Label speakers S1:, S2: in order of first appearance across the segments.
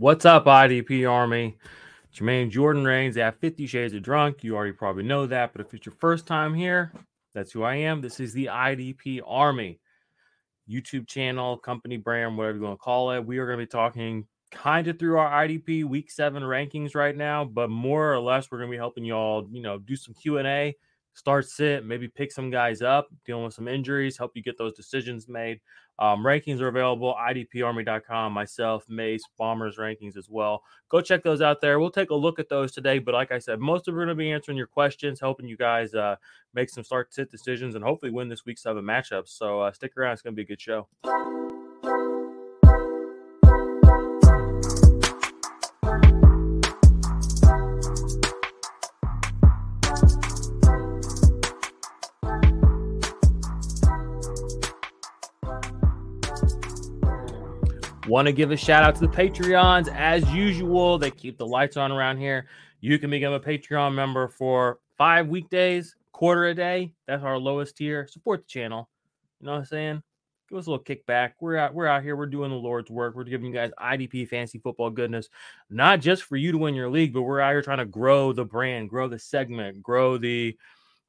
S1: What's up, IDP Army? Jermaine Jordan Reigns at 50 Shades of Drunk. You already probably know that, but if it's your first time here, that's who I am. This is the IDP Army YouTube channel, company brand, whatever you want to call it. We are going to be talking kind of through our IDP week seven rankings right now, but more or less, we're going to be helping you all, you know, do some Q&A, start sit, maybe pick some guys up, dealing with some injuries, help you get those decisions made. Um, rankings are available, idparmy.com, myself, Mace, Bombers rankings as well. Go check those out there. We'll take a look at those today. But like I said, most of them are going to be answering your questions, helping you guys uh, make some start sit decisions, and hopefully win this week's seven matchups. So uh, stick around. It's going to be a good show. Want to give a shout out to the Patreons as usual. They keep the lights on around here. You can become a Patreon member for five weekdays, quarter a day. That's our lowest tier. Support the channel. You know what I'm saying? Give us a little kickback. We're out, we're out here. We're doing the Lord's work. We're giving you guys IDP fantasy football goodness, not just for you to win your league, but we're out here trying to grow the brand, grow the segment, grow the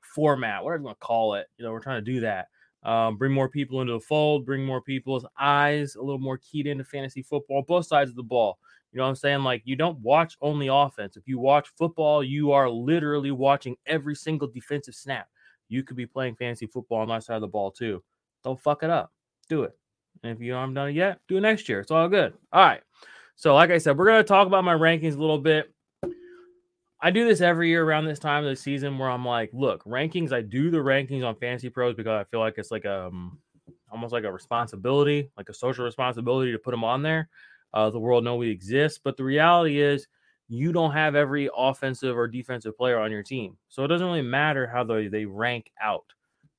S1: format, whatever you want to call it. You know, we're trying to do that um, bring more people into the fold, bring more people's eyes a little more keyed into fantasy football, both sides of the ball. You know what I'm saying? Like, you don't watch only offense. If you watch football, you are literally watching every single defensive snap. You could be playing fantasy football on that side of the ball too. Don't fuck it up. Do it. And if you haven't done it yet, do it next year. It's all good. All right. So, like I said, we're going to talk about my rankings a little bit. I do this every year around this time of the season where I'm like, look, rankings. I do the rankings on Fantasy Pros because I feel like it's like um, almost like a responsibility, like a social responsibility to put them on there. Uh, the world know we exist, but the reality is you don't have every offensive or defensive player on your team, so it doesn't really matter how they they rank out.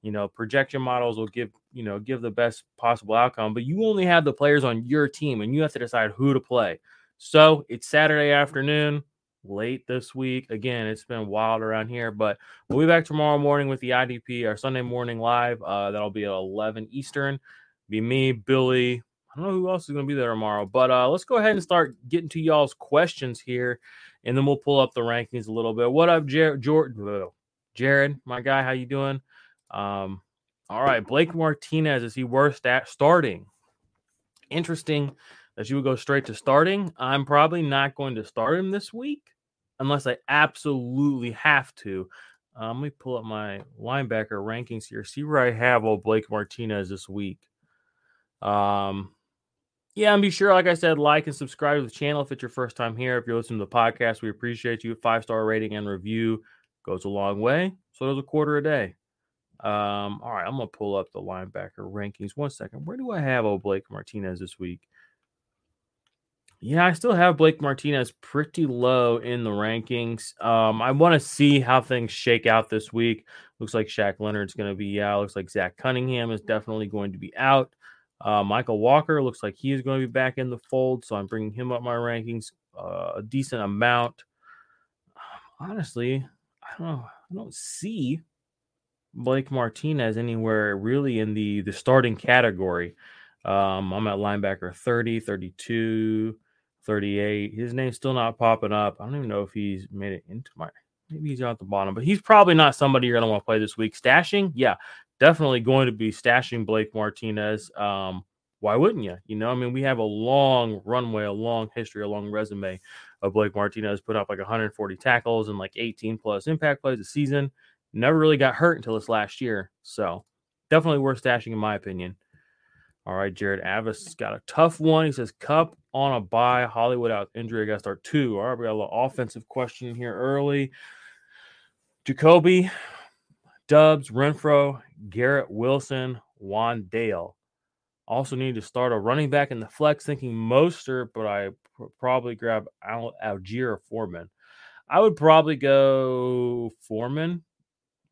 S1: You know, projection models will give you know give the best possible outcome, but you only have the players on your team, and you have to decide who to play. So it's Saturday afternoon late this week. Again, it's been wild around here, but we'll be back tomorrow morning with the IDP, our Sunday morning live. Uh, that'll be at 11 Eastern. Be me, Billy. I don't know who else is going to be there tomorrow, but uh, let's go ahead and start getting to y'all's questions here, and then we'll pull up the rankings a little bit. What up, Jared? Jordan, Jared, my guy, how you doing? Um, all right, Blake Martinez is he worth at starting? Interesting that you would go straight to starting. I'm probably not going to start him this week unless I absolutely have to. Um, let me pull up my linebacker rankings here, see where I have old Blake Martinez this week. Um, yeah, and be sure, like I said, like and subscribe to the channel if it's your first time here. If you're listening to the podcast, we appreciate you. Five star rating and review goes a long way. So does a quarter a day. Um, all right, I'm gonna pull up the linebacker rankings. One second. Where do I have old Blake Martinez this week? Yeah, I still have Blake Martinez pretty low in the rankings. Um, I want to see how things shake out this week. Looks like Shaq Leonard's going to be out. Looks like Zach Cunningham is definitely going to be out. Uh, Michael Walker looks like he is going to be back in the fold, so I'm bringing him up my rankings uh, a decent amount. Honestly, I don't know. I don't see Blake Martinez anywhere really in the the starting category. Um, I'm at linebacker 30, 32, 38. His name's still not popping up. I don't even know if he's made it into my maybe he's out the bottom, but he's probably not somebody you're gonna want to play this week. Stashing, yeah, definitely going to be stashing Blake Martinez. Um, why wouldn't you? You know, I mean, we have a long runway, a long history, a long resume of Blake Martinez put up like 140 tackles and like 18 plus impact plays a season. Never really got hurt until this last year. So definitely worth stashing, in my opinion. All right, Jared Avis got a tough one. He says, Kupp on a bye. Hollywood out injury. I got to start two. All right, we got a little offensive question here early. Jakobi, Doubs, Renfro, Garrett Wilson, Wan'Dale. Also need to start a running back in the flex, thinking Mostert, but I pr- probably grab Al- Allgeier or Foreman. I would probably go Foreman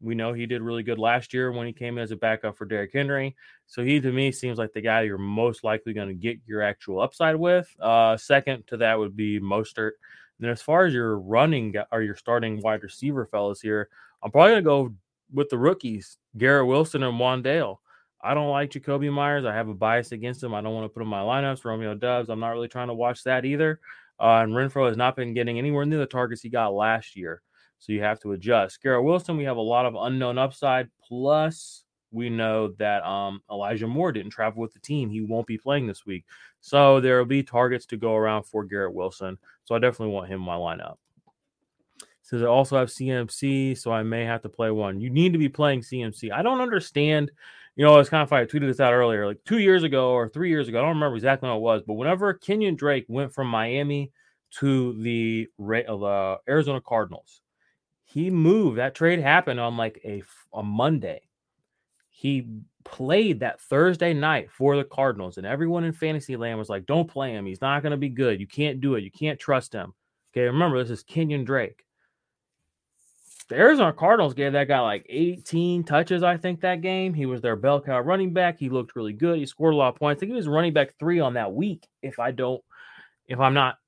S1: we know he did really good last year when he came in as a backup for Derrick Henry. So he to me seems like the guy you're most likely going to get your actual upside with. Uh, second to that would be Mostert. And then as far as your running or your starting wide receiver fellas here, I'm probably going to go with the rookies, Garrett Wilson and Wan'Dale. I don't like Jakobi Meyers. I have a bias against him. I don't want to put him in my lineups. Romeo Doubs. I'm not really trying to watch that either. Uh, and Renfro has not been getting anywhere near the targets he got last year. So you have to adjust. Garrett Wilson, we have a lot of unknown upside. Plus, we know that um, Elijah Moore didn't travel with the team. He won't be playing this week. So there will be targets to go around for Garrett Wilson. So I definitely want him in my lineup. Says I also have CMC, so I may have to play one. You need to be playing CMC. I don't understand. You know, it's kind of funny. I tweeted this out earlier, like two years ago or three years ago. I don't remember exactly what it was, but whenever Kenyon Drake went from Miami to the, uh, Arizona Cardinals, he moved. That trade happened on like a, a Monday. He played that Thursday night for the Cardinals, and everyone in fantasy land was like, Don't play him. He's not going to be good. You can't do it. You can't trust him. Okay, remember, this is Kenyon Drake. The Arizona Cardinals gave that guy like 18 touches, I think, that game. He was their bell cow running back. He looked really good. He scored a lot of points. I think he was running back three on that week, if I don't, if I'm not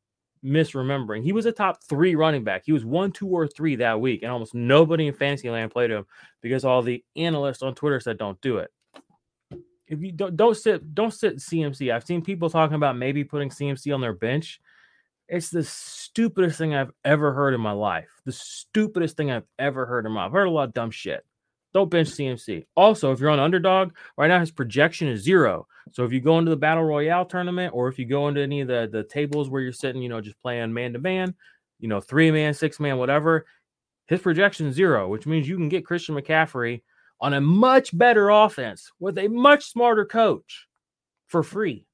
S1: misremembering. He was a top three running back. He was one, two, or three that week, and almost nobody in Fantasyland played him because all the analysts on Twitter said don't do it. If you don't don't sit don't sit CMC. I've seen people talking about maybe putting CMC on their bench. It's the stupidest thing I've ever heard in my life. The stupidest thing I've ever heard in my. I've heard a lot of dumb shit. Don't bench CMC. Also, if you're on underdog, right now his projection is zero. So if you go into the battle royale tournament, or if you go into any of the the tables where you're sitting, you know, just playing man to man, you know, three man, six man, whatever, his projection is zero, which means you can get Christian McCaffrey on a much better offense with a much smarter coach for free.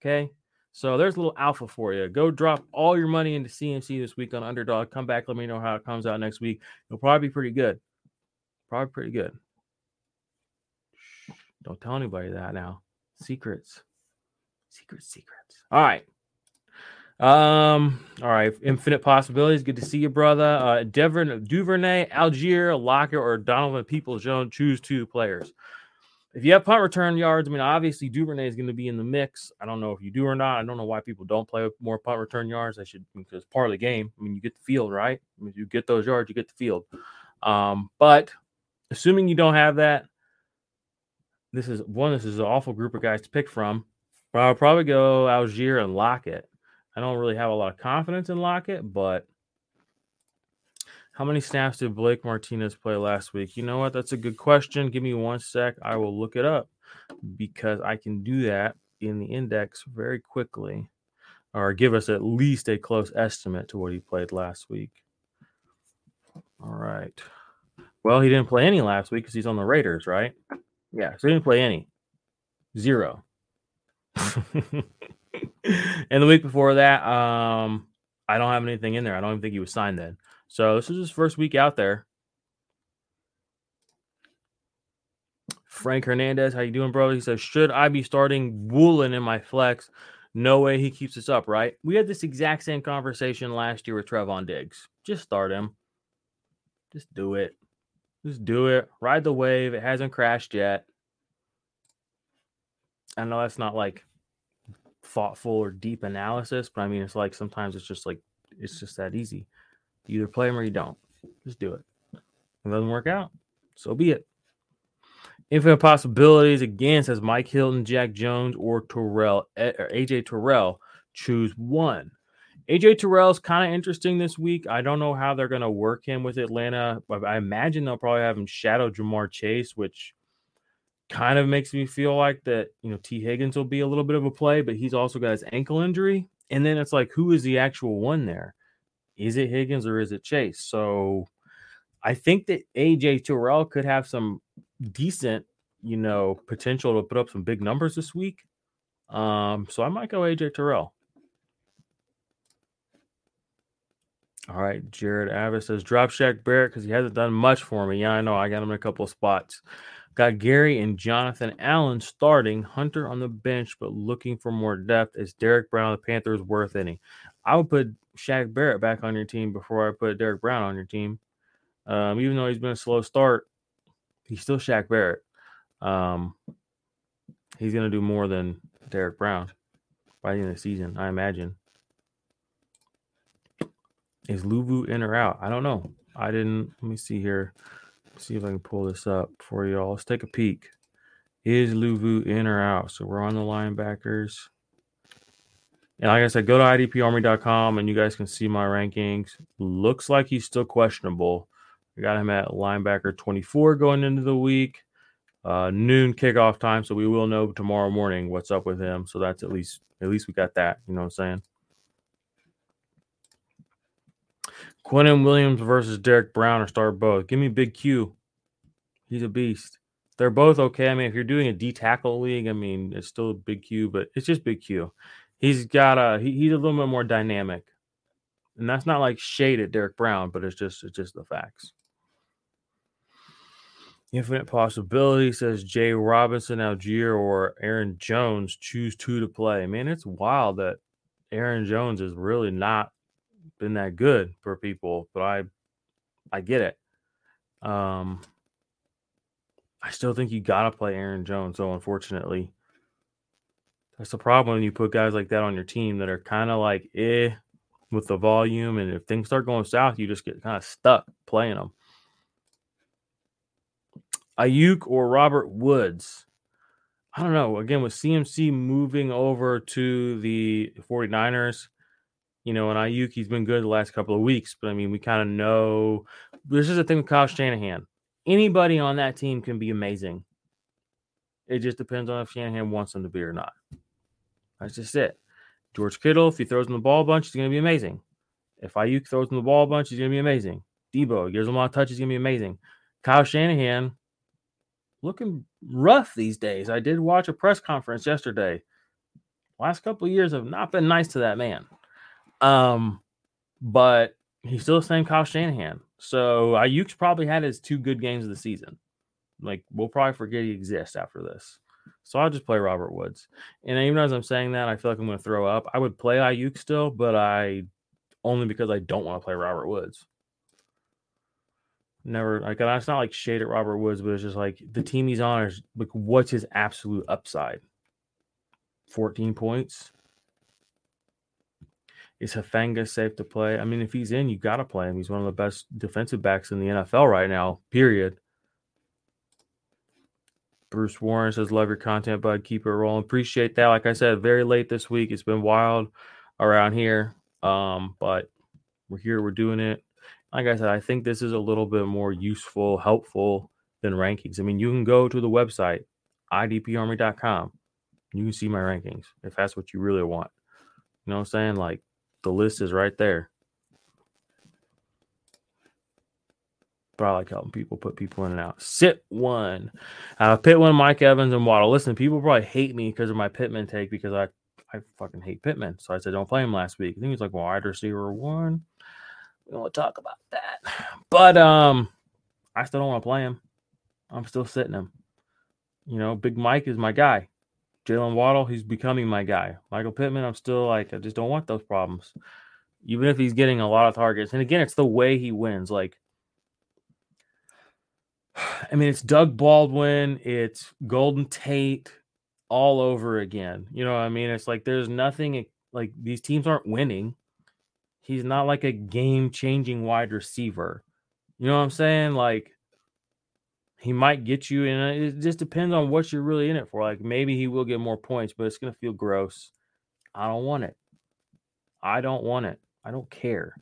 S1: Okay. So there's a little alpha for you. Go drop all your money into CMC this week on underdog. Come back, let me know how it comes out next week. It'll probably be pretty good. Probably pretty good. Don't tell anybody that now. Secrets. Secrets, secrets. All right. Um, all right. Infinite possibilities. Good to see you, brother. Uh Devin Duvernay, Allgeier, Lockett, or Donovan Peoples Jones. Choose two players. If you have punt return yards, I mean, obviously Duvernay is going to be in the mix. I don't know if you do or not. I don't know why people don't play more punt return yards. I should because part of the game. I mean, you get the field, right? I mean, you get those yards, you get the field. Um, but assuming you don't have that, this is one. This is an awful group of guys to pick from. But I'll probably go Allgeier and Lockett. I don't really have a lot of confidence in Lockett, but how many snaps did Blake Martinez play last week? You know what? That's a good question. Give me one sec. I will look it up because I can do that in the index very quickly or give us at least a close estimate to what he played last week. All right. Well, he didn't play any last week because he's on the Raiders, right? Yeah, so he didn't play any. Zero. and the week before that, um, I don't have anything in there. I don't even think he was signed then. So this is his first week out there. Frank Hernandez, how you doing, bro? He says, should I be starting Woolen in my flex? No way he keeps this up, right? We had this exact same conversation last year with Trevon Diggs. Just start him. Just do it. Just do it. Ride the wave. It hasn't crashed yet. I know that's not like thoughtful or deep analysis, but I mean, it's like sometimes it's just like it's just that easy. You either play them or you don't. Just do it. If it doesn't work out, so be it. Infinite possibilities again says Mike Hilton, Jack Jones, or Terrell eh, or AJ Terrell. Choose one. AJ Terrell's kind of interesting this week. I don't know how they're going to work him with Atlanta. But I imagine they'll probably have him shadow Ja'Marr Chase, which kind of makes me feel like that, you know, T. Higgins will be a little bit of a play, but he's also got his ankle injury. And then it's like, who is the actual one there? Is it Higgins or is it Chase? So I think that AJ Terrell could have some decent, you know, potential to put up some big numbers this week. Um, so I might go AJ Terrell. All right, Jared Abbott says drop Shaq Barrett because he hasn't done much for me. Yeah, I know. I got him in a couple of spots. Got Gary and Jonathan Allen starting, Hunter on the bench, but looking for more depth. Is Derek Brown, the Panthers, worth any? I would put Shaq Barrett back on your team before I put Derek Brown on your team. Um, even though he's been a slow start, he's still Shaq Barrett. Um, he's going to do more than Derek Brown by the end of the season, I imagine. Is Luvu in or out? I don't know. I didn't. Let me see here. see if I can pull this up for y'all. Let's take a peek. Is Luvu in or out? So we're on the linebackers. And like I said, go to idparmy.com and you guys can see my rankings. Looks like he's still questionable. We got him at linebacker 24 going into the week. Uh, noon kickoff time, so we will know tomorrow morning what's up with him. So that's at least at least we got that. You know what I'm saying? Quinnen Williams versus Derek Brown or start both. Give me Big Q. He's a beast. They're both okay. I mean, if you're doing a D tackle league, I mean, it's still Big Q, but it's just Big Q. He's got a he, he's a little bit more dynamic, and that's not like shade at Derek Brown, but it's just it's just the facts. Infinite possibility says Jay Robinson, Allgeier, or Aaron Jones. Choose two to play. Man, it's wild that Aaron Jones is really not been that good for people, but I I get it. Um I still think you gotta play Aaron Jones, though, unfortunately. That's the problem when you put guys like that on your team that are kind of like eh with the volume, and if things start going south, you just get kind of stuck playing them. Aiyuk or Robert Woods. I don't know. Again, with CMC moving over to the 49ers, you know, and Aiyuk, he's been good the last couple of weeks, but I mean, we kind of know this is the thing with Kyle Shanahan. Anybody on that team can be amazing. It just depends on if Shanahan wants them to be or not. That's just it. George Kittle, if he throws him the ball a bunch, he's going to be amazing. If Aiyuk throws him the ball a bunch, he's going to be amazing. Deebo gives him a lot of touches, he's going to be amazing. Kyle Shanahan, looking rough these days. I did watch a press conference yesterday. Last couple of years have not been nice to that man. Um, but he's still the same Kyle Shanahan. So Aiyuk's probably had his two good games of the season. Like we'll probably forget he exists after this. So I'll just play Robert Woods. And even as I'm saying that, I feel like I'm going to throw up. I would play Aiyuk still, but I only because I don't want to play Robert Woods. Never like it's not like shade at Robert Woods, but it's just like the team he's on is like what's his absolute upside? 14 points. Is Hufanga safe to play? I mean, if he's in, you got to play him. He's one of the best defensive backs in the NFL right now, period. Bruce Warren says, Love your content, bud. Keep it rolling. Appreciate that. Like I said, very late this week. It's been wild around here. Um, but we're here, we're doing it. Like I said, I think this is a little bit more useful, helpful than rankings. I mean, you can go to the website, idparmy.com. You can see my rankings if that's what you really want. You know what I'm saying? Like the list is right there. But I like helping people put people in and out. Sit one. Uh, Pit one, Mike Evans, and Waddle. Listen, people probably hate me because of my Pittman take because I, I fucking hate Pittman. So I said, don't play him last week. I think he's like wide receiver one. We won't talk about that. But um, I still don't want to play him. I'm still sitting him. You know, Big Mike is my guy. Jalen Waddle, he's becoming my guy. Michael Pittman, I'm still like, I just don't want those problems. Even if he's getting a lot of targets. And again, it's the way he wins. Like, I mean, it's Doug Baldwin, it's Golden Tate, all over again. You know what I mean? It's like there's nothing eh, like these teams aren't winning. He's not like a game changing wide receiver. You know what I'm saying? Like he might get you, and uh, it just depends on what you're really in it for. Like maybe he will get more points, but it's gonna feel gross. I don't want it. I don't want it. I don't care.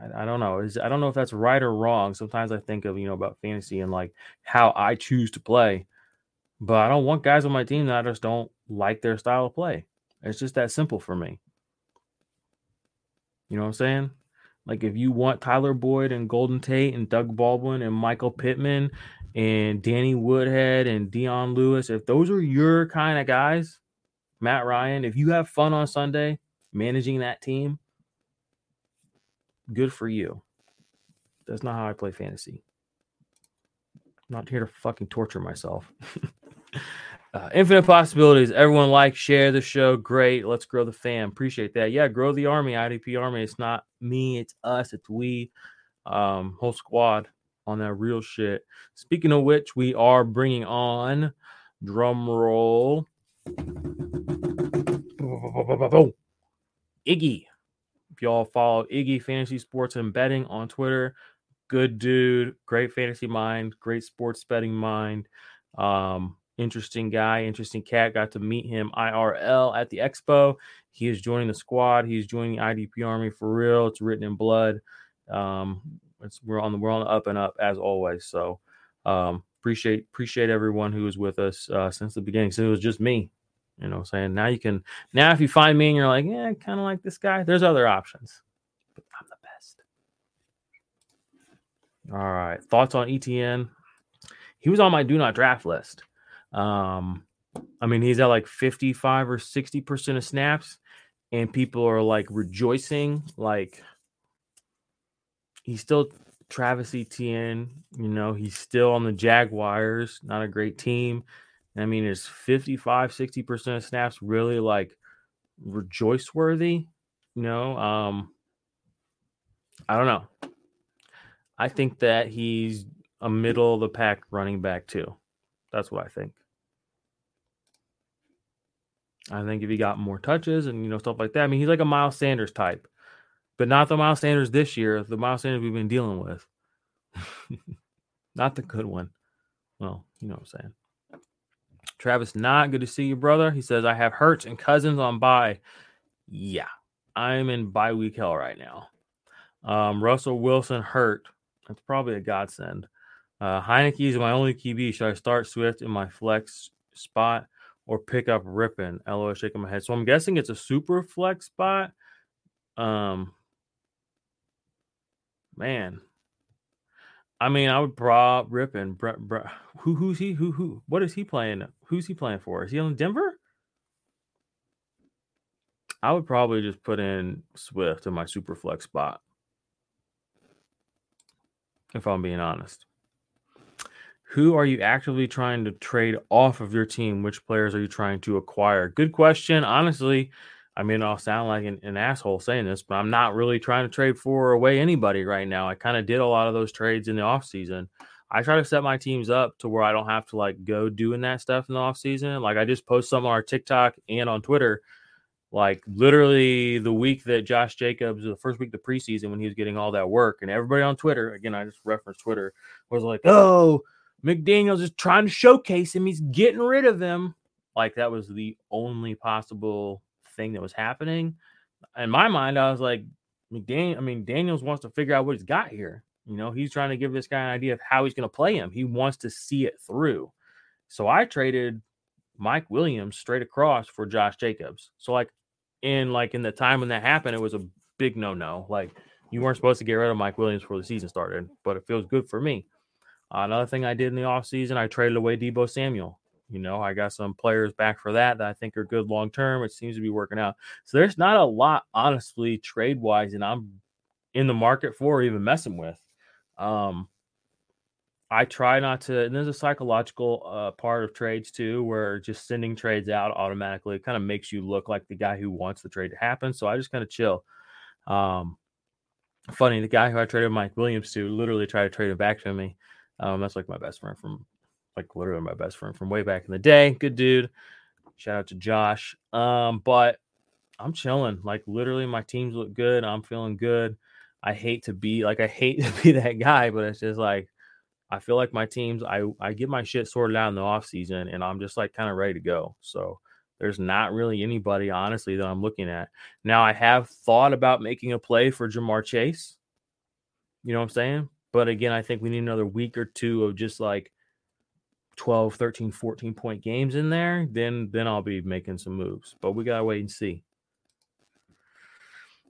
S1: I, I don't know. Is I don't know if that's right or wrong. Sometimes I think of you know about fantasy and like how I choose to play, but I don't want guys on my team that I just don't like their style of play. It's just that simple for me. You know what I'm saying? Like if you want Tyler Boyd and Golden Tate and Doug Baldwin and Michael Pittman and Danny Woodhead and Dion Lewis, if those are your kind of guys, Matt Ryan, if you have fun on Sunday managing that team, good for you. That's not how I play fantasy. I'm not here to fucking torture myself. Uh, infinite possibilities. Everyone like, share the show. Great. Let's grow the fam. Appreciate that. Yeah, grow the army, IDP army. It's not me, it's us, it's we. Um, whole squad on that real shit. Speaking of which, we are bringing on drum roll. Iggy. If y'all follow Iggy Fantasy Sports and Betting on Twitter, good dude, great fantasy mind, great sports betting mind. Um, interesting guy, interesting cat. Got to meet him IRL at the expo. He is joining the squad. He's joining the IDP Army for real. It's written in blood. Um, it's we're on the we're on the up and up as always. So um, appreciate appreciate everyone who was with us uh, since the beginning. So it was just me, you know, saying now you can now if you find me and you're like, yeah, kind of like this guy. There's other options, but I'm the best. All right, thoughts on Etienne? He was on my do not draft list. Um, I mean, he's at like 55 or 60% of snaps, and people are like rejoicing. Like, he's still Travis Etienne, you know, he's still on the Jaguars, not a great team. I mean, is 55, 60% of snaps really like rejoice worthy? You know, um, I don't know. I think that he's a middle of the pack running back too. That's what I think. I think if he got more touches and you know stuff like that, I mean he's like a Miles Sanders type, but not the Miles Sanders this year. The Miles Sanders we've been dealing with, not the good one. Well, you know what I'm saying. Travis, not good to see you, brother. He says I have Hurts and Cousins on bye. Yeah, I'm in bye week hell right now. Um, Russell Wilson hurt. That's probably a godsend. Uh, Heinicke is my only QB. Should I start Swift in my flex spot? or pick up Rypien. LOL shaking my head. So I'm guessing it's a super flex spot. Um, man, I mean, I would prob Rypien. Bre- Bre- who who's he? Who who? What is he playing? Who's he playing for? Is he on Denver? I would probably just put in Swift in my super flex spot. If I'm being honest. Who are you actively trying to trade off of your team? Which players are you trying to acquire? Good question. Honestly, I mean, I'll sound like an, an asshole saying this, but I'm not really trying to trade for or away anybody right now. I kind of did a lot of those trades in the offseason. I try to set my teams up to where I don't have to like go doing that stuff in the offseason. Like I just post some on our TikTok and on Twitter. Like literally the week that Josh Jacobs, the first week of the preseason when he was getting all that work, and everybody on Twitter, again, I just referenced Twitter, was like, oh, McDaniels is trying to showcase him. He's getting rid of him. Like that was the only possible thing that was happening. In my mind, I was like, McDaniel, I mean, Daniels wants to figure out what he's got here. You know, he's trying to give this guy an idea of how he's going to play him. He wants to see it through. So I traded Mike Williams straight across for Josh Jacobs. So like in like in the time when that happened, it was a big no-no. Like you weren't supposed to get rid of Mike Williams before the season started, but it feels good for me. Uh, another thing I did in the offseason, I traded away Deebo Samuel. You know, I got some players back for that that I think are good long term. It seems to be working out. So there's not a lot, honestly, trade wise, and I'm in the market for or even messing with. Um, I try not to, and there's a psychological uh, part of trades too, where just sending trades out automatically kind of makes you look like the guy who wants the trade to happen. So I just kind of chill. Um, funny, the guy who I traded Mike Williams to literally tried to trade him back to me. Um, that's like my best friend from like literally my best friend from way back in the day. Good dude. Shout out to Josh. Um, but I'm chilling. Like literally, my teams look good. I'm feeling good. I hate to be like I hate to be that guy, but it's just like I feel like my teams, I I get my shit sorted out in the off season, and I'm just like kind of ready to go. So there's not really anybody honestly that I'm looking at. Now I have thought about making a play for Ja'Marr Chase. You know what I'm saying? But again, I think we need another week or two of just like 12, 13, 14 point games in there. Then then I'll be making some moves. But we gotta wait and see.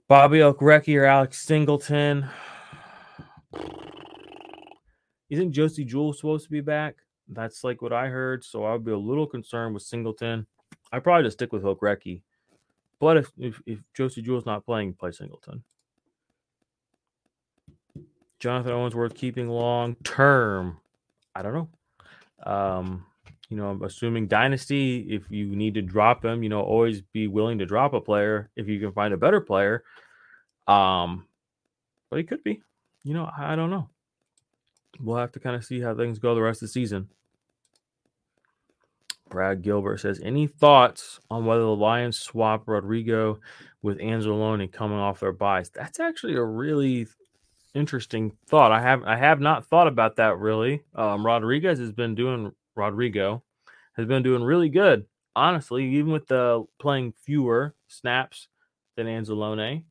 S1: Bobby Okereke or Alex Singleton. Isn't Josey Jewell supposed to be back? That's like what I heard. So I would be a little concerned with Singleton. I probably just stick with Okereke. But if, if, if Josey Jewell's not playing, play Singleton. Jonathan Owens worth keeping long term. I don't know. Um, you know, assuming dynasty. If you need to drop him, you know, always be willing to drop a player if you can find a better player. Um, but he could be. You know, I don't know. We'll have to kind of see how things go the rest of the season. Brad Gilbert says, any thoughts on whether the Lions swap Rodrigo with Anzalone coming off their byes? That's actually a really interesting thought. I have I have not thought about that really. Um, Rodriguez has been doing Rodrigo has been doing really good, honestly, even with the playing fewer snaps than Anzalone.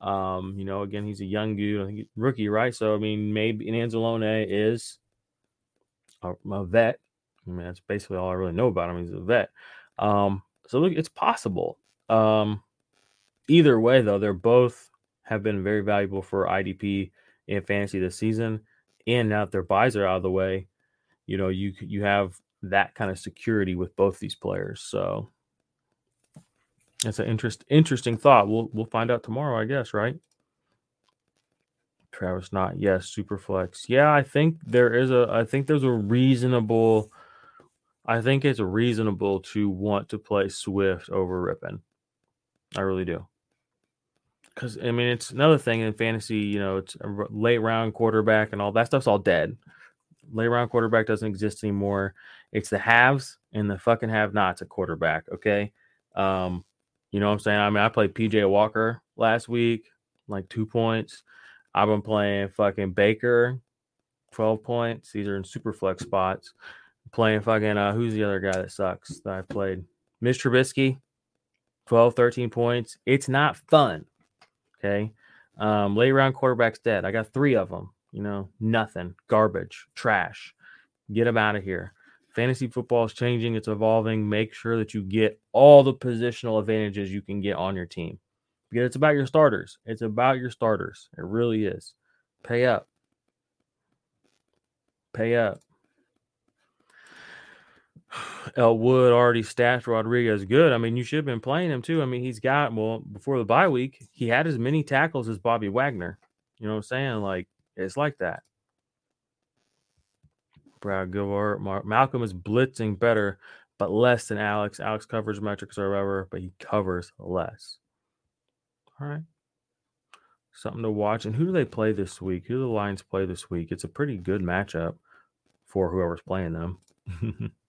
S1: Um, you know, again, he's a young dude, I think rookie, right? So I mean, maybe Anzalone is a, a vet. I mean, that's basically all I really know about him. He's a vet. Um, so look, it's possible. Um, either way, though, they're both have been very valuable for IDP in fantasy this season. And now that their byes are out of the way, you know, you you have that kind of security with both these players. So that's an interest interesting thought. We'll we'll find out tomorrow, I guess, right? Travis not yes, super flex. Yeah, I think there is a I think there's a reasonable I think it's reasonable to want to play Swift over Rypien. I really do because I mean it's another thing in fantasy. You know, it's a late round quarterback and all that stuff's all dead. Late round quarterback doesn't exist anymore. It's the haves and the fucking have nots at quarterback. Okay, um, you know what I'm saying? I mean, I played PJ Walker last week, like two points. I've been playing fucking Baker, twelve points. These are in super flex spots. playing fucking uh, who's the other guy that sucks that I played? Mitch Trubisky, 12, 13 points. It's not fun. Okay. Um, late round quarterbacks dead. I got three of them. You know, nothing, garbage, trash. Get them out of here. Fantasy football is changing, it's evolving. Make sure that you get all the positional advantages you can get on your team because it's about your starters. It's about your starters. It really is. Pay up. Pay up. Elwood already stashed Rodriguez good. I mean, you should have been playing him too. I mean, he's got well before the bye week, he had as many tackles as Bobby Wagner. You know what I'm saying? Like it's like that. Brad Gilbert, Mark, Malcolm is blitzing better, but less than Alex. Alex covers metrics or whatever, but he covers less. All right. Something to watch. And who do they play this week? Who do the Lions play this week? It's a pretty good matchup for whoever's playing them.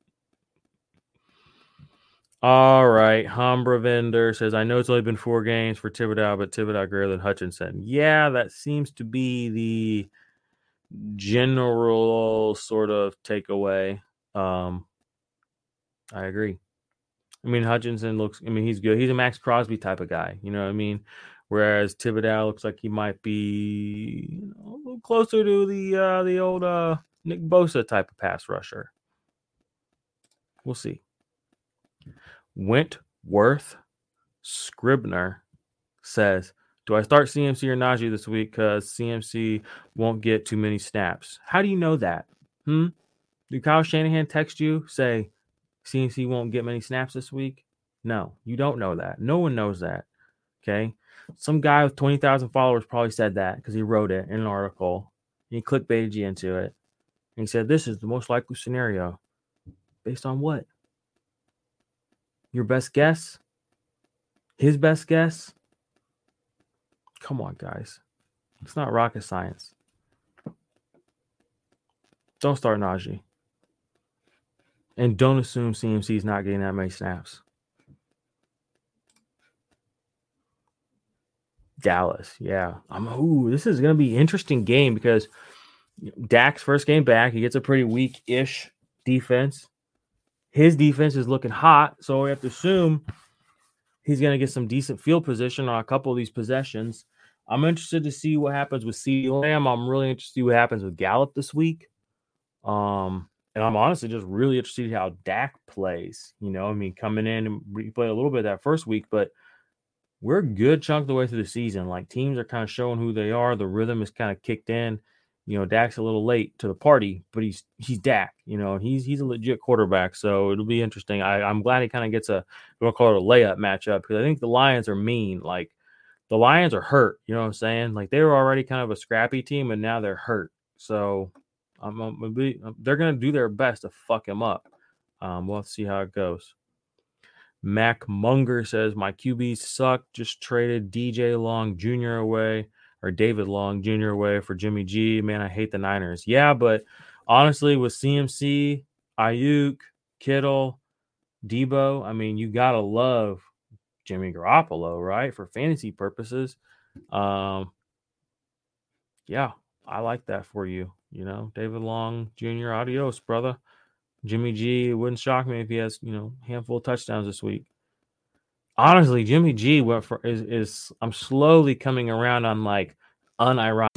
S1: All right. Humbravender says, I know it's only been four games for Thibodeaux, but Thibodeaux greater than Hutchinson. Yeah, that seems to be the general sort of takeaway. Um, I agree. I mean, Hutchinson looks, I mean, he's good. He's a Maxx Crosby type of guy. You know what I mean? Whereas Thibodeaux looks like he might be you know, a little closer to the uh, the old uh, Nick Bosa type of pass rusher. We'll see. Wentworth Scribner says, Do I start CMC or Najee this week? Because CMC won't get too many snaps. How do you know that? Hmm? Did Kyle Shanahan text you, say CMC won't get many snaps this week? No, you don't know that. No one knows that. Okay. Some guy with 20,000 followers probably said that because he wrote it in an article. And he clickbaited you into it. And he said, This is the most likely scenario. Based on what? Your best guess? His best guess? Come on, guys. It's not rocket science. Don't start Najee. And don't assume CMC is not getting that many snaps. Dallas, yeah. I'm ooh, this is gonna be interesting game because Dak's first game back, he gets a pretty weak-ish defense. His defense is looking hot, so we have to assume he's gonna get some decent field position on a couple of these possessions. I'm interested to see what happens with CeeDee Lamb. I'm really interested to see what happens with Gallup this week. Um, and I'm honestly just really interested how Dak plays. You know, I mean, coming in and we played a little bit that first week, but we're a good chunk of the way through the season. Like teams are kind of showing who they are. The rhythm is kind of kicked in. You know, Dak's a little late to the party, but he's he's Dak. You know, he's he's a legit quarterback. So it'll be interesting. I, I'm glad he kind of gets a we'll call it a layup matchup because I think the Lions are mean. Like the Lions are hurt. You know what I'm saying? Like they were already kind of a scrappy team, and now they're hurt. So I'm, I'm be, um, they're to do their best to fuck him up. Um, we'll see how it goes. Mac Munger says my QBs suck. Just traded DJ Long Jr. away or David Long Jr. away for Jimmy G. Man, I hate the Niners. Yeah, but honestly, with CMC, Aiyuk, Kittle, Deebo, I mean, you gotta love Jimmy Garoppolo, right? For fantasy purposes. Um, yeah, I like that for you. You know, David Long Jr. Adios, brother. Jimmy G. It wouldn't shock me if he has, you know, handful of touchdowns this week. Honestly, Jimmy G. Went for is is I'm slowly coming around on like unironic.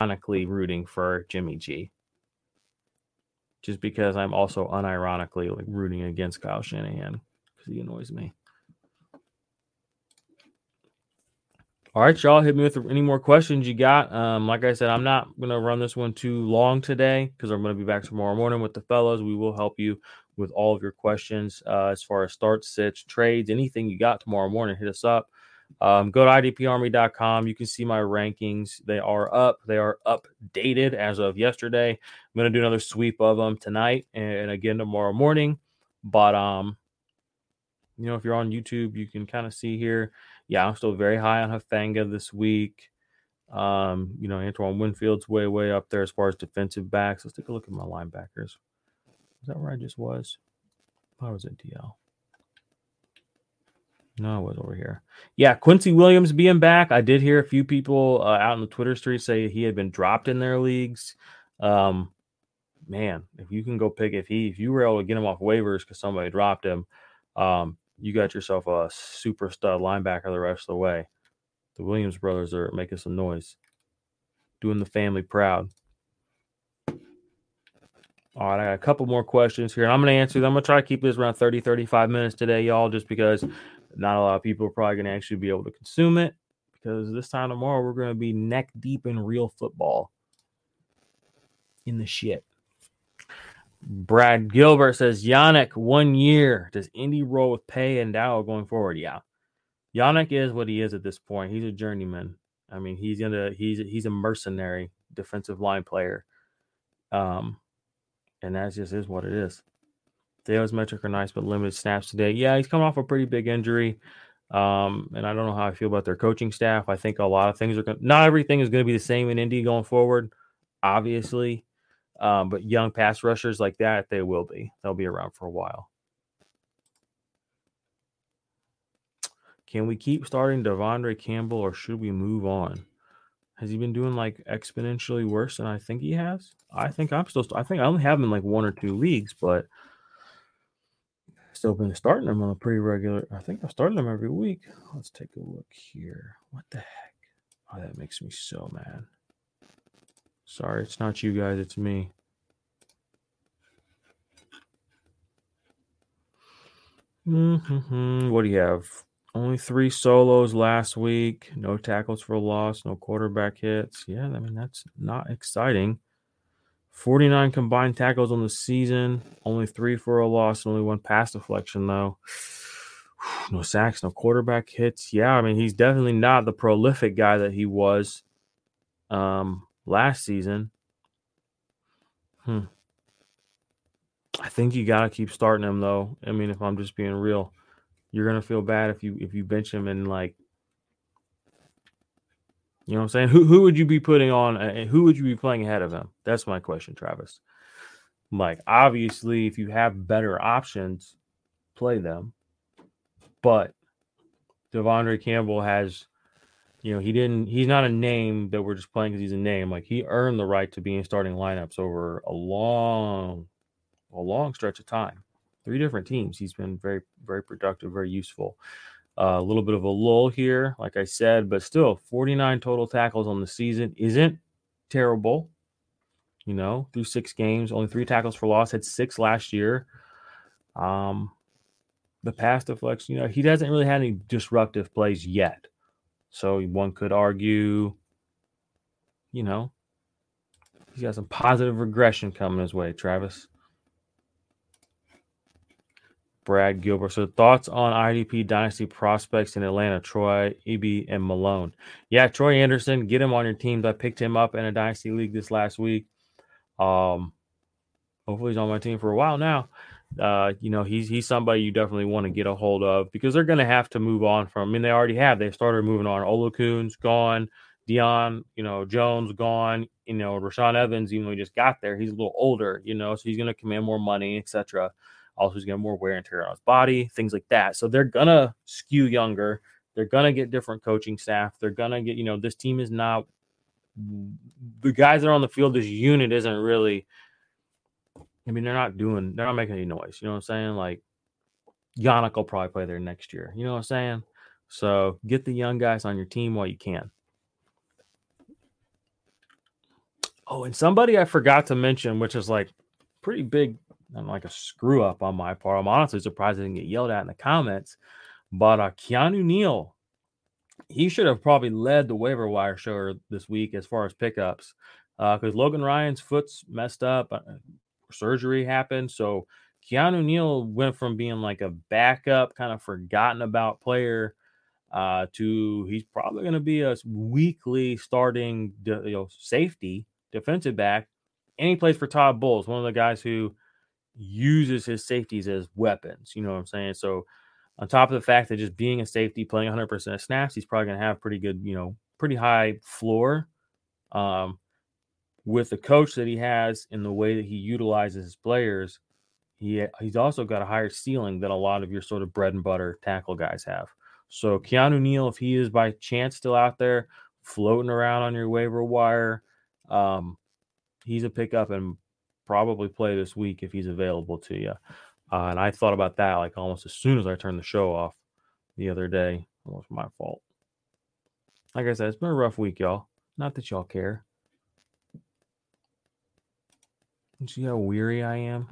S1: unironically rooting for Jimmy G. Just because I'm also unironically like rooting against Kyle Shanahan because he annoys me. All right, y'all, hit me with any more questions you got. Um, like I said, I'm not gonna run this one too long today because I'm gonna be back tomorrow morning with the fellows. We will help you with all of your questions uh, as far as starts, sits, trades, anything you got tomorrow morning. Hit us up. Um, go to idparmy.com. You can see my rankings. They are up. They are updated as of yesterday. I'm going to do another sweep of them tonight and again tomorrow morning. But, um, you know, if you're on YouTube, you can kind of see here. Yeah, I'm still very high on Hufanga this week. Um, you know, Antoine Winfield's way, way up there as far as defensive backs. Let's take a look at my linebackers. Is that where I just was? I was at DL. No, it was over here. Yeah, Quincy Williams being back. I did hear a few people uh, out in the Twitter street say he had been dropped in their leagues. Um, man, if you can go pick if he if you were able to get him off waivers because somebody dropped him, um, you got yourself a super stud linebacker the rest of the way. The Williams brothers are making some noise, doing the family proud. All right, I got a couple more questions here. I'm going to answer them. I'm going to try to keep this around 30, 35 minutes today, y'all, just because not a lot of people are probably going to actually be able to consume it because this time tomorrow we're going to be neck deep in real football in the shit. Brad Gilbert says Yannick one year. Does Indy roll with Paye and Dow going forward? Yeah, Yannick is what he is at this point. He's a journeyman. I mean, he's gonna he's he's a mercenary defensive line player. Um, and that just is what it is. Dale's metric are nice, but limited snaps today. Yeah, he's coming off a pretty big injury. Um, and I don't know how I feel about their coaching staff. I think a lot of things are going not everything is going to be the same in Indy going forward, obviously. Um, but young pass rushers like that, they will be. They'll be around for a while. Can we keep starting De'Vondre Campbell or should we move on? Has he been doing like exponentially worse than I think he has? I think I'm still, I think I only have him in like one or two leagues, but still been starting them on a pretty regular. I think I started them every week. Let's take a look here. What the heck? Oh, that makes me so mad. Sorry, it's not you guys, it's me. Mm-hmm. What do you have? Only three solos last week. No tackles for loss. No quarterback hits. Yeah, I mean that's not exciting. 49 combined tackles on the season. Only three for a loss. Only one pass deflection though. No sacks. No quarterback hits. Yeah, I mean he's definitely not the prolific guy that he was um, last season. Hmm. I think you gotta keep starting him though. I mean, if I'm just being real you're gonna feel bad if you if you bench him and like you know what I'm saying? Who who would you be putting on uh, and who would you be playing ahead of him? That's my question, Travis. Like obviously if you have better options, play them. But De'Vondre Campbell has you know, he didn't he's not a name that we're just playing because he's a name. Like he earned the right to be in starting lineups over a long, a long stretch of time three different teams. He's been very, very productive, very useful. A little bit of a lull here, like I said, but still 49 total tackles on the season isn't terrible. You know, through six games, only three tackles for loss, had six last year. Um, the pass deflection, you know, he doesn't really have any disruptive plays yet. So one could argue, you know, he's got some positive regression coming his way, Travis. Brad Gilbert. So thoughts on IDP dynasty prospects in Atlanta, Troy, EB, and Malone. Yeah, Troy Andersen, get him on your teams. I picked him up in a dynasty league this last week. Um, hopefully he's on my team for a while now. Uh, you know, he's he's somebody you definitely want to get a hold of because they're gonna have to move on from. I mean, they already have. They started moving on. Oluokun's gone. Deion, you know, Jones gone. You know, Rashaan Evans, even though he just got there, he's a little older. You know, so he's gonna command more money, etc. Also, he's getting more wear and tear on his body, things like that. So they're gonna skew younger. They're gonna get different coaching staff. They're gonna get, you know, this team is not the guys that are on the field. This unit isn't really. I mean, they're not doing. They're not making any noise. You know what I'm saying? Like Yannick will probably play there next year. You know what I'm saying? So get the young guys on your team while you can. Oh, and somebody I forgot to mention, which is like pretty big and like a screw up on my part. I'm honestly surprised I didn't get yelled at in the comments. But uh, Keanu Neal, he should have probably led the waiver wire show this week as far as pickups Uh, because uh, Logan Ryan's foot's messed up, uh, surgery happened. So Keanu Neal went from being like a backup, kind of forgotten about player uh, to he's probably going to be a weekly starting you know, safety defensive back. And he plays for Todd Bowles, one of the guys who uses his safeties as weapons. You know what I'm saying? So, on top of the fact that just being a safety, playing 100% of snaps, he's probably going to have pretty good, you know, pretty high floor. Um, with the coach that he has in the way that he utilizes his players, he he's also got a higher ceiling than a lot of your sort of bread and butter tackle guys have. So Keanu Neal, if he is by chance still out there floating around on your waiver wire, um, he's a pickup and probably play this week if he's available to you. Uh, and I thought about that like almost as soon as I turned the show off the other day. It was my fault. Like I said, it's been a rough week, y'all. Not that y'all care. See how weary I am?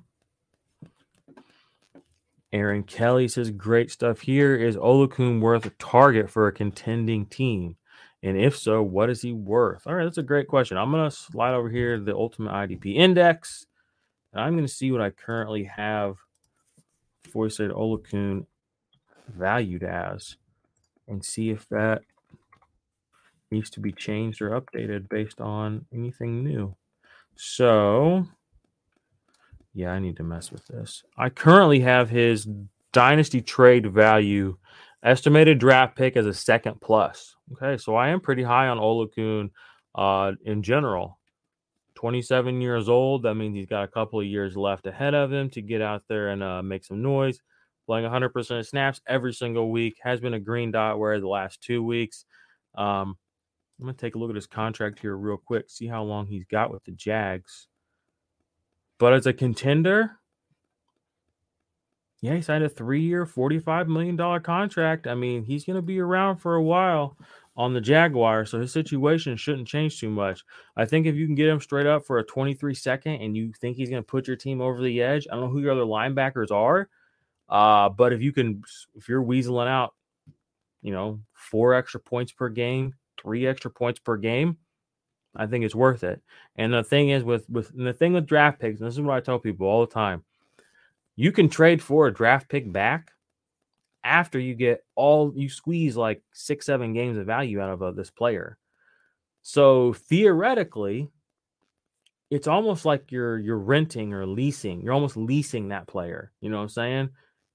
S1: Aaron Kelly says, great stuff here. Is Oluokun worth a target for a contending team? And if so, what is he worth? All right, that's a great question. I'm going to slide over here the Ultimate IDP Index. And I'm going to see what I currently have Foyesade Oluokun valued as and see if that needs to be changed or updated based on anything new. So, yeah, I need to mess with this. I currently have his dynasty trade value Estimated draft pick as a second plus. Okay, so I am pretty high on Oluokun uh, in general. 27 years old. That means he's got a couple of years left ahead of him to get out there and uh, make some noise. Playing 100% of snaps every single week. Has been a green dot where the last two weeks. Um, I'm going to take a look at his contract here real quick, see how long he's got with the Jags. But as a contender, yeah, he signed a three year, $45 million contract. I mean, he's going to be around for a while on the Jaguars, so his situation shouldn't change too much. I think if you can get him straight up for a 23 second and you think he's going to put your team over the edge, I don't know who your other linebackers are, uh, but if you can, if you're weaseling out, you know, four extra points per game, three extra points per game, I think it's worth it. And the thing is, with with the thing with draft picks, and this is what I tell people all the time, you can trade for a draft pick back after you get all you squeeze like six, seven games of value out of uh, this player. So theoretically, it's almost like you're you're renting or leasing. You're almost leasing that player. You know what I'm saying?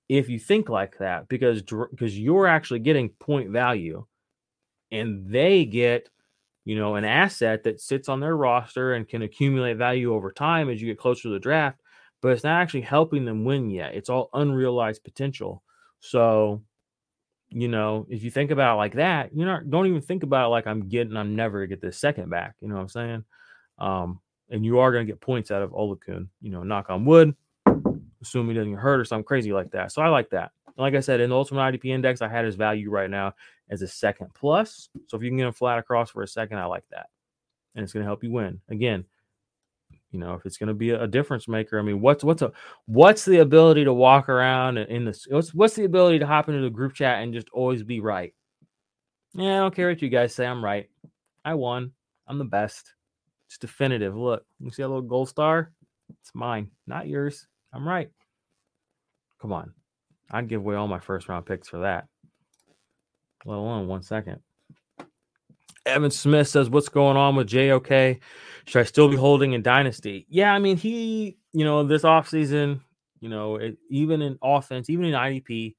S1: If you think like that, because because you're actually getting point value, and they get you know an asset that sits on their roster and can accumulate value over time as you get closer to the draft, but it's not actually helping them win yet. It's all unrealized potential. So, you know, if you think about like that, you're not don't even think about it like I'm getting I'm never gonna get this second back. You know what I'm saying? Um, and you are gonna get points out of Oluokun, you know, knock on wood, assume he doesn't get hurt or something crazy like that. So I like that. Like I said, in the ultimate IDP index, I had his value right now as a second plus. So if you can get him flat across for a second, I like that. And it's gonna help you win. Again, you know, if it's going to be a difference maker, I mean, what's what's a what's the ability to walk around in this? What's what's the ability to hop into the group chat and just always be right? Yeah, I don't care what you guys say. I'm right. I won. I'm the best. It's definitive. Look, you see that little gold star? It's mine, not yours. I'm right. Come on, I'd give away all my first round picks for that. Let alone one second. Evan Smith says, What's going on with JOK? Should I still be holding in Dynasty? Yeah, I mean, he, you know, this offseason, you know, it, even in offense, even in IDP,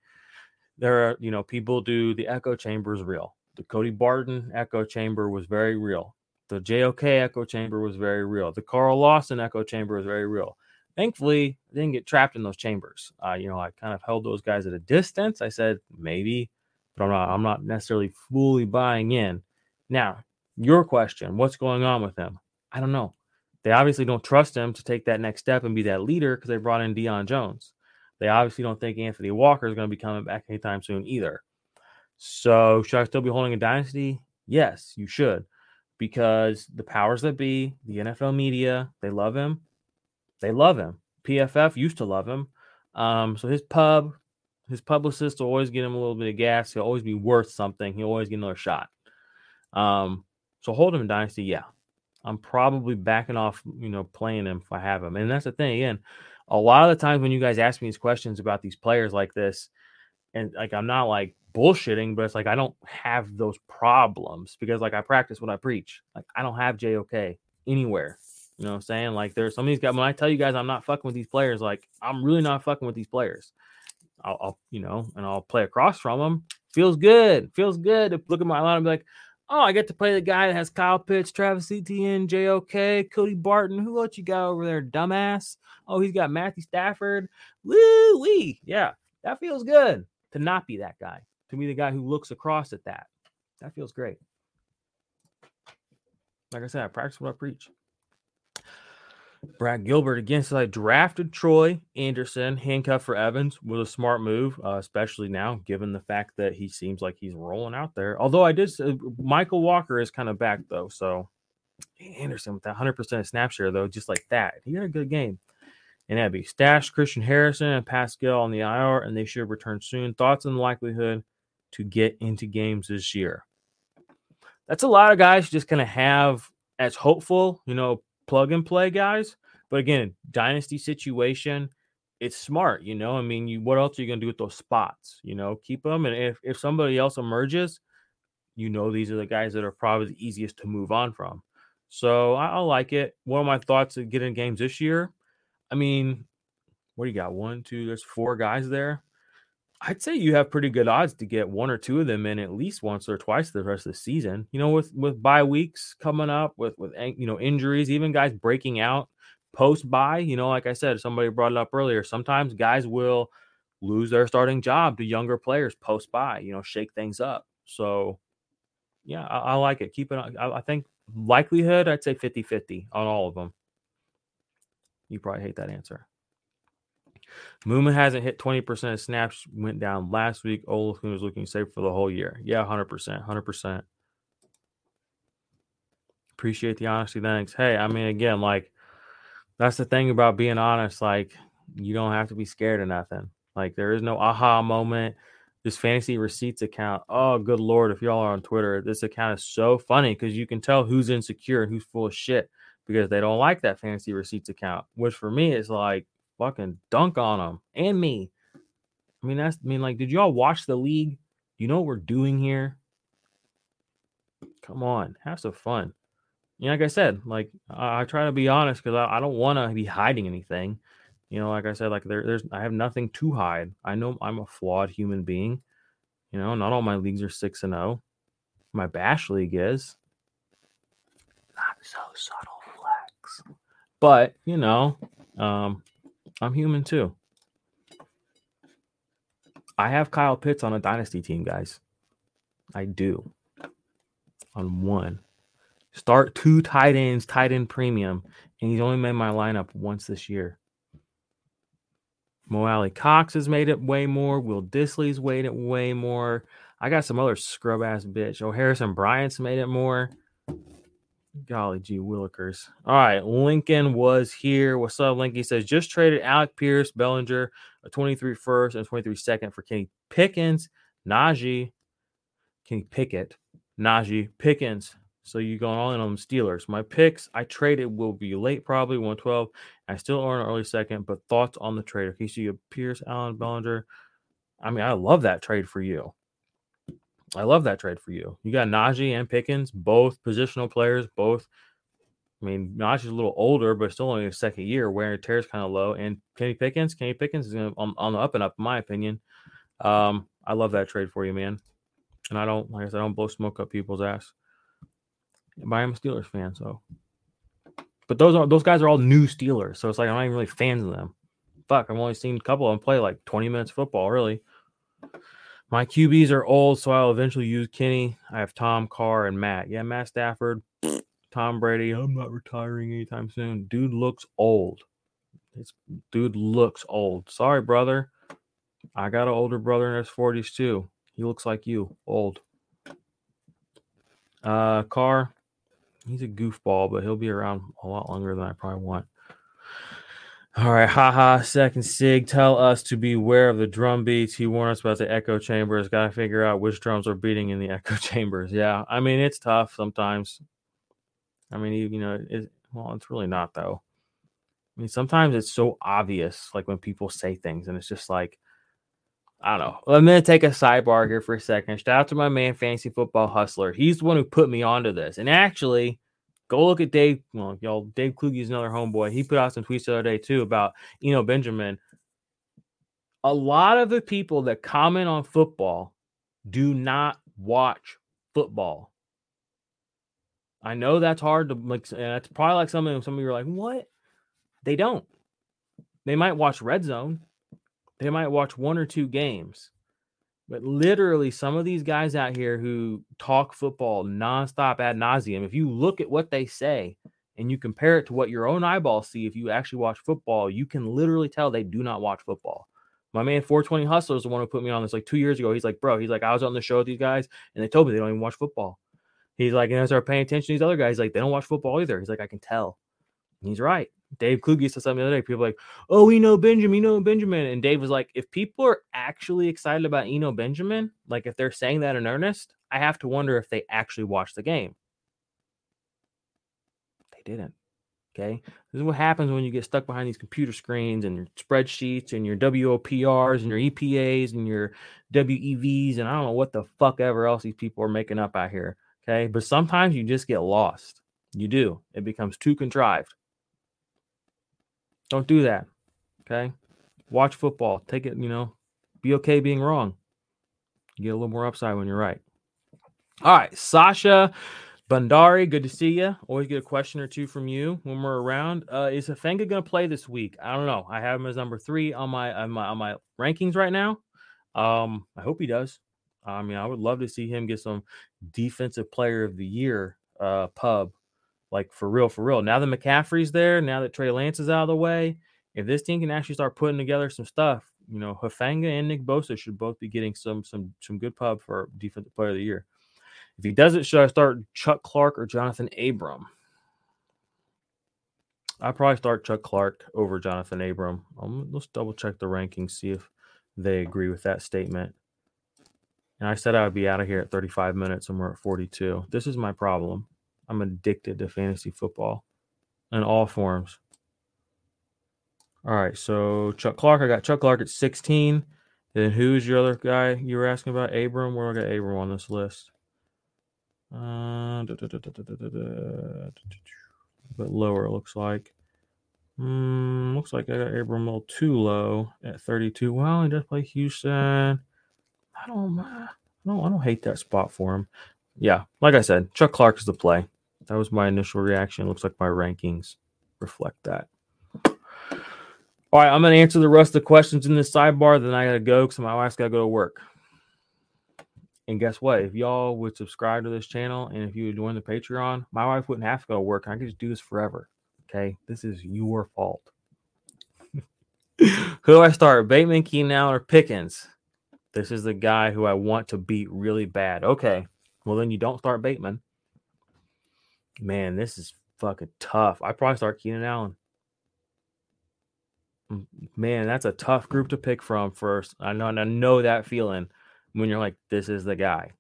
S1: there are, you know, people do the echo chamber is real. The Cody Barton echo chamber was very real. The JOK echo chamber was very real. The Carl Lawson echo chamber was very real. Thankfully, I didn't get trapped in those chambers. Uh, you know, I kind of held those guys at a distance. I said maybe, but I'm not. I'm not necessarily fully buying in. Now, your question what's going on with him? I don't know. They obviously don't trust him to take that next step and be that leader because they brought in Deion Jones. They obviously don't think Anthony Walker is going to be coming back anytime soon either. So, should I still be holding a dynasty? Yes, you should, because the powers that be, the NFL media, they love him. They love him. PFF used to love him. Um, so his pub, his publicist will always get him a little bit of gas. He'll always be worth something. He'll always get another shot. Um, so hold him in dynasty, yeah. I'm probably backing off, you know, playing him if I have him. And that's the thing again. A lot of the times when you guys ask me these questions about these players like this, and like I'm not like bullshitting, but it's like I don't have those problems because like I practice what I preach. Like I don't have JOK anywhere. You know what I'm saying? Like there's some of these guys. When I tell you guys I'm not fucking with these players, like I'm really not fucking with these players. I'll, I'll you know, and I'll play across from them. Feels good. Feels good to look at my line and be like, Oh, I get to play the guy that has Kyle Pitts, Travis Etienne, JOK, Cody Barton. Who else you got over there, dumbass? Oh, he's got Matthew Stafford. Woo wee. Yeah, that feels good to not be that guy, to be the guy who looks across at that. That feels great. Like I said, I practice what I preach. Brad Gilbert again says I drafted Troy Andersen, handcuff for Evans was a smart move, uh, especially now given the fact that he seems like he's rolling out there. Although I did, say, Mykal Walker is kind of back though, so Andersen with that 100% snap share though, just like that, he had a good game. And that'd be Christian Harrison, and Pascal on the IR, and they should return soon. Thoughts on the likelihood to get into games this year? That's a lot of guys just kind of have as hopeful, you know, plug and play guys. But again, dynasty situation, it's smart, you know. I mean, you what else are you gonna do with those spots? You know, keep them, and if if somebody else emerges, you know these are the guys that are probably the easiest to move on from. So I, I like it. One of my thoughts of getting games this year. I mean, what do you got? One, two, there's four guys there. I'd say you have pretty good odds to get one or two of them in at least once or twice the rest of the season. You know, with with bye weeks coming up, with with you know injuries, even guys breaking out post bye. You know, like I said, somebody brought it up earlier. Sometimes guys will lose their starting job to younger players post bye. You know, shake things up. So, yeah, I, I like it. Keep it. I, I think likelihood, I'd say 50-50 on all of them. You probably hate that answer. Moomin hasn't hit 20% of snaps, went down last week. Olafin was looking safe for the whole year. Yeah, 100%. 100%. Appreciate the honesty. Thanks. Hey, I mean, again, like, that's the thing about being honest. Like, you don't have to be scared of nothing. Like, there is no aha moment. This fantasy receipts account. Oh, good lord! If y'all are on Twitter, this account is so funny because you can tell who's insecure and who's full of shit because they don't like that fantasy receipts account. Which for me is like, fucking dunk on them and me. I mean, that's, I mean, like, did y'all watch the league? You know what we're doing here? Come on, have some fun. You know, like I said, like I, I try to be honest because I, I, don't want to be hiding anything. You know, like I said, like there, there's I have nothing to hide. I know I'm a flawed human being. You know, not all my leagues are six and zero. Oh. My bash league is. Not so subtle flex, but you know, um, I'm human too. I have Kyle Pitts on a dynasty team, guys. I do. On one. Start two tight ends, tight end premium, and he's only made my lineup once this year. Mo Alie-Cox has made it way more. Will Dissly's made it way more. I got some other scrub ass bitch. Oh, Harrison Bryant's made it more. Golly gee willikers. All right, Lincoln was here. What's up, Lincoln? He says just traded Alec Pierce, Bellinger, a 23 first and 23 second for Kenny Pickens, Najee, Kenny Pickett, Najee, Pickens. So you going all in on the Steelers. My picks, I traded will be late, probably 112. I still earn an early second, but thoughts on the trade? Okay, so you have Pierce, Allen, Bellinger. I mean, I love that trade for you. I love that trade for you. You got Najee and Pickens, both positional players, both. I mean, Najee's a little older, but still only a second year. Wear and tear is kind of low. And Kenny Pickens, Kenny Pickens is gonna, on, on the up and up, in my opinion. Um, I love that trade for you, man. And I don't, like I said, I don't blow smoke up people's ass. But I'm a Steelers fan, so. But those are those guys are all new Steelers, so it's like I'm not even really fans of them. Fuck, I've only seen a couple of them play like 20 minutes football, really. My QBs are old, so I'll eventually use Kenny. I have Tom Carr and Matt. Yeah, Matt Stafford, Tom Brady. I'm not retiring anytime soon. Dude looks old. It's dude looks old. Sorry, brother. I got an older brother in his 40s too. He looks like you, old. Uh, Carr, he's a goofball, but he'll be around a lot longer than I probably want. All right, haha. Second Sig, tell us to beware of the drum beats. He warned us about the echo chambers. Got to figure out which drums are beating in the echo chambers. Yeah, I mean it's tough sometimes. I mean, you, you know, it, well, it's really not though. I mean, sometimes it's so obvious, like when people say things, and it's just like, I don't know. I'm gonna take a sidebar here for a second. Shout out to my man, Fantasy Football Hustler. He's the one who put me onto this, and actually Go look at Dave. Well, y'all, Dave Kluge's another homeboy. He put out some tweets the other day too about Eno Benjamin. A lot of the people that comment on football do not watch football. I know that's hard to like. And that's probably like something some of you are like, what? They don't. They might watch Red Zone. They might watch one or two games. But literally, some of these guys out here who talk football nonstop ad nauseum, if you look at what they say and you compare it to what your own eyeballs see, if you actually watch football, you can literally tell they do not watch football. My man 420 Hustler is the one who put me on this like two years ago. He's like, bro, he's like, I was on the show with these guys and they told me they don't even watch football. He's like, and I started paying attention to these other guys, like, they don't watch football either. He's like, I can tell. And he's right. Dave Kluge said something the other day. People like, oh, Eno Benjamin, Eno Benjamin. And Dave was like, if people are actually excited about Eno Benjamin, like if they're saying that in earnest, I have to wonder if they actually watched the game. They didn't. Okay. This is what happens when you get stuck behind these computer screens and your spreadsheets and your WOPRs and your EPAs and your WEVs and I don't know what the fuck ever else these people are making up out here. Okay. But sometimes you just get lost. You do. It becomes too contrived. Don't do that. Okay. Watch football. Take it, you know, Be okay being wrong. You get a little more upside when you're right. All right, Sasha Bandari, good to see you. Always get a question or two from you when we're around. Uh, is Hufanga going to play this week? I don't know. I have him as number three on my on my on my rankings right now. Um, I hope he does. I mean, I would love to see him get some defensive player of the year uh pub, like for real, for real. Now that McCaffrey's there, now that Trey Lance is out of the way, if this team can actually start putting together some stuff, you know, Hufanga and Nick Bosa should both be getting some some some good pub for defensive player of the year. If he doesn't, should I start Chuck Clark or Jonathan Abram? I probably start Chuck Clark over Jonathan Abram. Um, let's double check the rankings, see if they agree with that statement. And I said I would be out of here at 35 minutes, and we're at 42. This is my problem. I'm addicted to fantasy football in all forms. All right, so Chuck Clark, I got Chuck Clark at 16. Then who's your other guy you were asking about? Abram. Where I got Abram on this list? Uh, da, a bit lower, it looks like. Mm, looks like I got Abram a little too low at 32. Well, he does play Houston. I don't, I don't, I don't hate that spot for him. Yeah, like I said, Chuck Clark is the play. That was my initial reaction. It looks like my rankings reflect that. All right, I'm to answer the rest of the questions in this sidebar. Then I got to go because my wife's got to go to work. And guess what? If y'all would subscribe to this channel and if you would join the Patreon, my wife wouldn't have to go to work. I could just do this forever. Okay. This is your fault. who do I start? Bateman, Keenan Allen, or Pickens? This is the guy who I want to beat really bad. Okay. Well, then you don't start Bateman. Man, this is fucking tough. I probably start Keenan Allen. Man, that's a tough group to pick from first. I know, I know that feeling when you're like, this is the guy.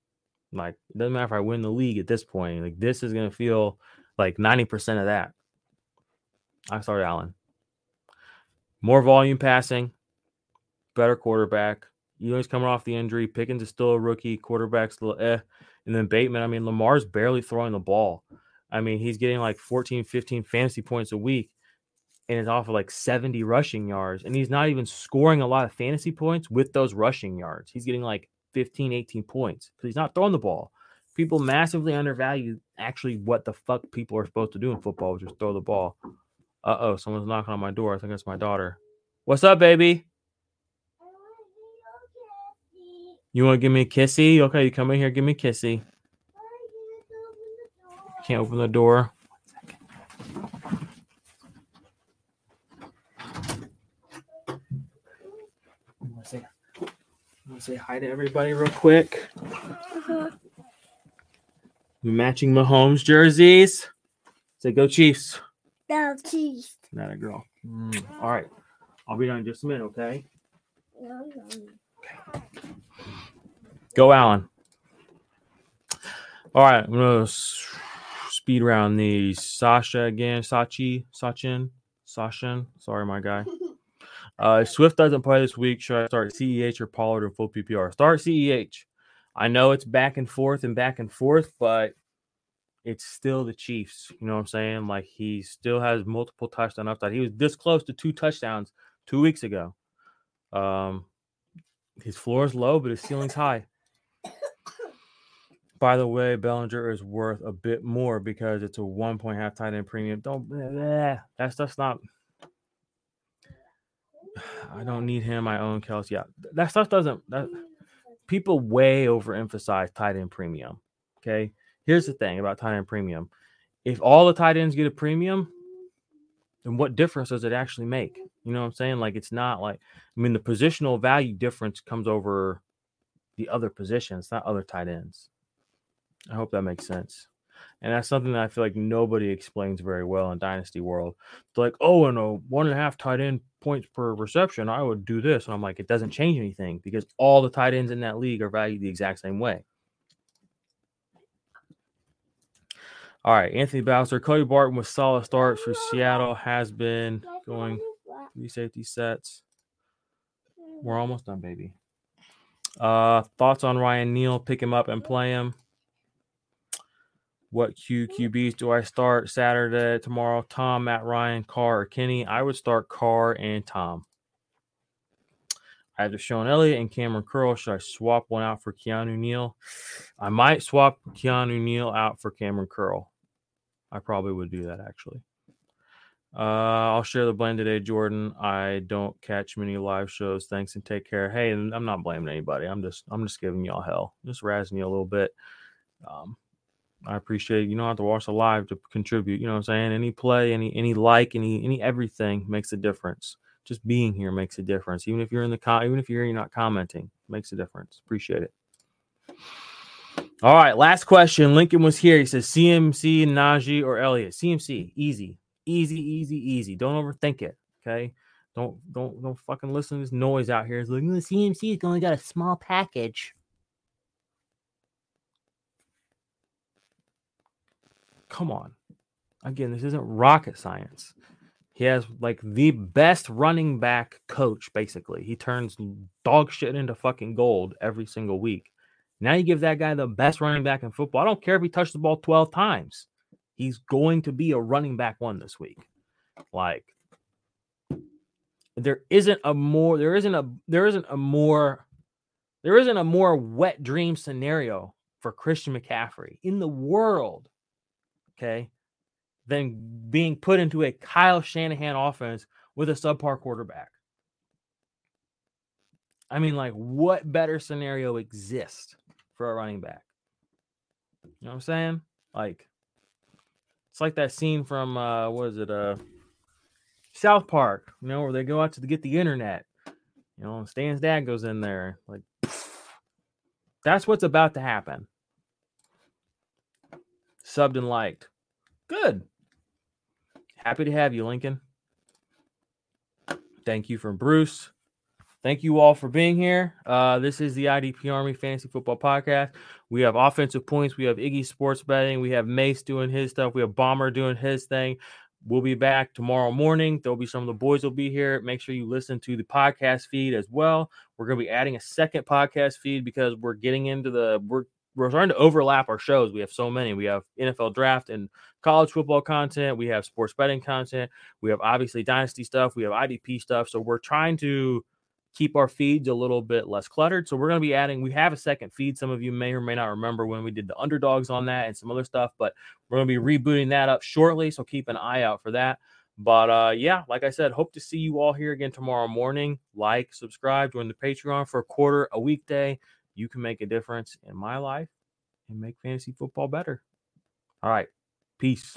S1: Like, it doesn't matter if I win the league at this point. Like, this is to feel like 90% of that. I start Allen. More volume passing, better quarterback. You know, he's coming off the injury. Pickens is still a rookie. Quarterback's a little eh. And then Bateman, I mean, Lamar's barely throwing the ball. I mean, he's getting like 14, 15 fantasy points a week and is off of like 70 rushing yards. And he's not even scoring a lot of fantasy points with those rushing yards. He's getting like 15, 18 points because he's not throwing the ball. People massively undervalue actually what the fuck people are supposed to do in football, which is throw the ball. Uh oh, someone's knocking on my door. I think it's my daughter. What's up, baby? You want to give me a kissy? Okay, you come in here, give me a kissy. Can't open the door. I'm gonna, say I'm gonna say hi to everybody real quick. Uh-huh. Matching Mahomes jerseys. Say go Chiefs.
S2: Go Chiefs.
S1: Not a girl. Mm. All right. I'll be done in just a minute, okay? Okay. Go, Allen. All right. I'm going to speed around the Sasha again. Sachi, Sachin, Sachin. Sorry, my guy. Uh, Swift doesn't play this week, should I start CEH or Pollard or full PPR? Start CEH. I know it's back and forth and back and forth, but it's still the Chiefs. You know what I'm saying? Like he still has multiple touchdown upside. He was this close to two touchdowns two weeks ago. Um, his floor is low, but his ceiling's high. By the way, Bellinger is worth a bit more because it's a one point half tight end premium. Don't blah. that's that's not I don't need him. I own Kelce. Yeah, that stuff doesn't. That, people way overemphasize tight end premium. Okay, here's the thing about tight end premium: if all the tight ends get a premium, then what difference does it actually make? You know what I'm saying? Like it's not like I mean the positional value difference comes over the other positions, not other tight ends. I hope that makes sense. And that's something that I feel like nobody explains very well in Dynasty World. It's like, oh, and a one and a half tight end points per reception, I would do this. And I'm like, it doesn't change anything because all the tight ends in that league are valued the exact same way. All right, Anthony Bowser, Cody Barton with solid starts for Seattle has been going three safety sets. We're almost done, baby. Uh, thoughts on Ryan Neal? Pick him up and play him. What QQBs do I start Saturday, tomorrow? Tom, Matt Ryan, Carr, or Kenny? I would start Carr and Tom. I have DeShon Elliott and Kamren Curl. Should I swap one out for Keanu Neal? I might swap Keanu Neal out for Kamren Curl. I probably would do that actually. Uh, I'll share the blame today, Jordan. I don't catch many live shows. Thanks and take care. Hey, I'm not blaming anybody. I'm just I'm just giving y'all hell, just razzing you a little bit. Um, I appreciate you don't have to watch the live to contribute. You know what I'm saying? Any play, any any like, any any everything makes a difference. Just being here makes a difference. Even if you're in the com- even if you're you're not commenting, makes a difference. Appreciate it. All right, last question. Lincoln was here. He says CMC, Najee, or Elliott. CMC, easy, easy, easy, easy. Don't overthink it. Okay. Don't don't don't fucking listen to this noise out here. It's like the only got a small package. Come on. Again, this isn't rocket science. He has like the best running back coach, basically. He turns dog shit into fucking gold every single week. Now you give that guy the best running back in football. I don't care if he touched the ball 12 times. He's going to be a running back one this week. Like there isn't a more there isn't a there isn't a more there isn't a more wet dream scenario for Christian McCaffrey in the world okay, than being put into a Kyle Shanahan offense with a subpar quarterback. I mean, like, what better scenario exists for a running back? You know what I'm saying? Like, it's like that scene from uh what is it? Uh South Park, you know, where they go out to get the internet. You know, Stan's dad goes in there. Like that's what's about to happen subbed and liked. Good. Happy to have you, Lincoln. Thank you from Bruce. Thank you all for being here. Uh, this is the IDP Army Fantasy Football Podcast. We have offensive points. We have Iggy Sports Betting. We have Mace doing his stuff. We have Bomber doing his thing. We'll be back tomorrow morning. There'll be some of the boys will be here. Make sure you listen to the podcast feed as well. We're going to be adding a second podcast feed because we're getting into the we're we're starting to overlap our shows. We have so many. We have NFL draft and college football content. We have sports betting content. We have obviously dynasty stuff. We have IDP stuff. So we're trying to keep our feeds a little bit less cluttered. So we're going to be adding, we have a second feed. Some of you may or may not remember when we did the underdogs on that and some other stuff, but we're going to be rebooting that up shortly. So keep an eye out for that. But uh, yeah, like I said, hope to see you all here again tomorrow morning. Like, subscribe, join the Patreon for a quarter a weekday you can make a difference in my life and make fantasy football better. All right. Peace.